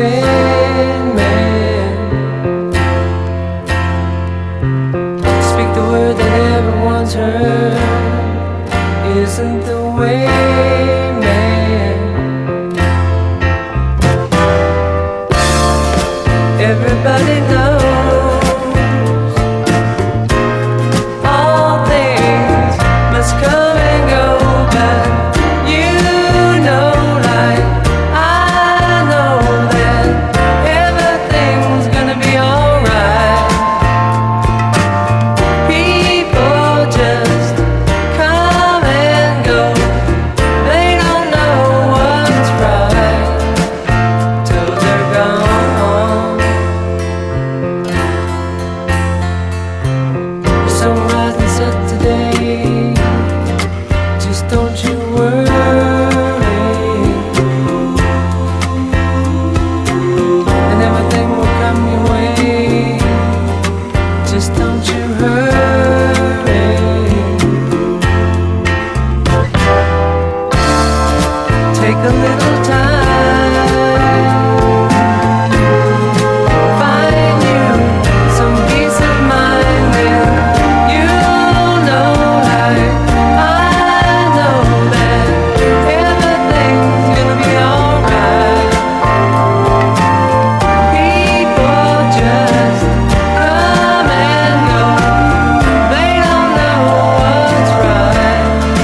man Speak the word that everyone's heard. Isn't the way man? Everybody knows. Just don't you hurt.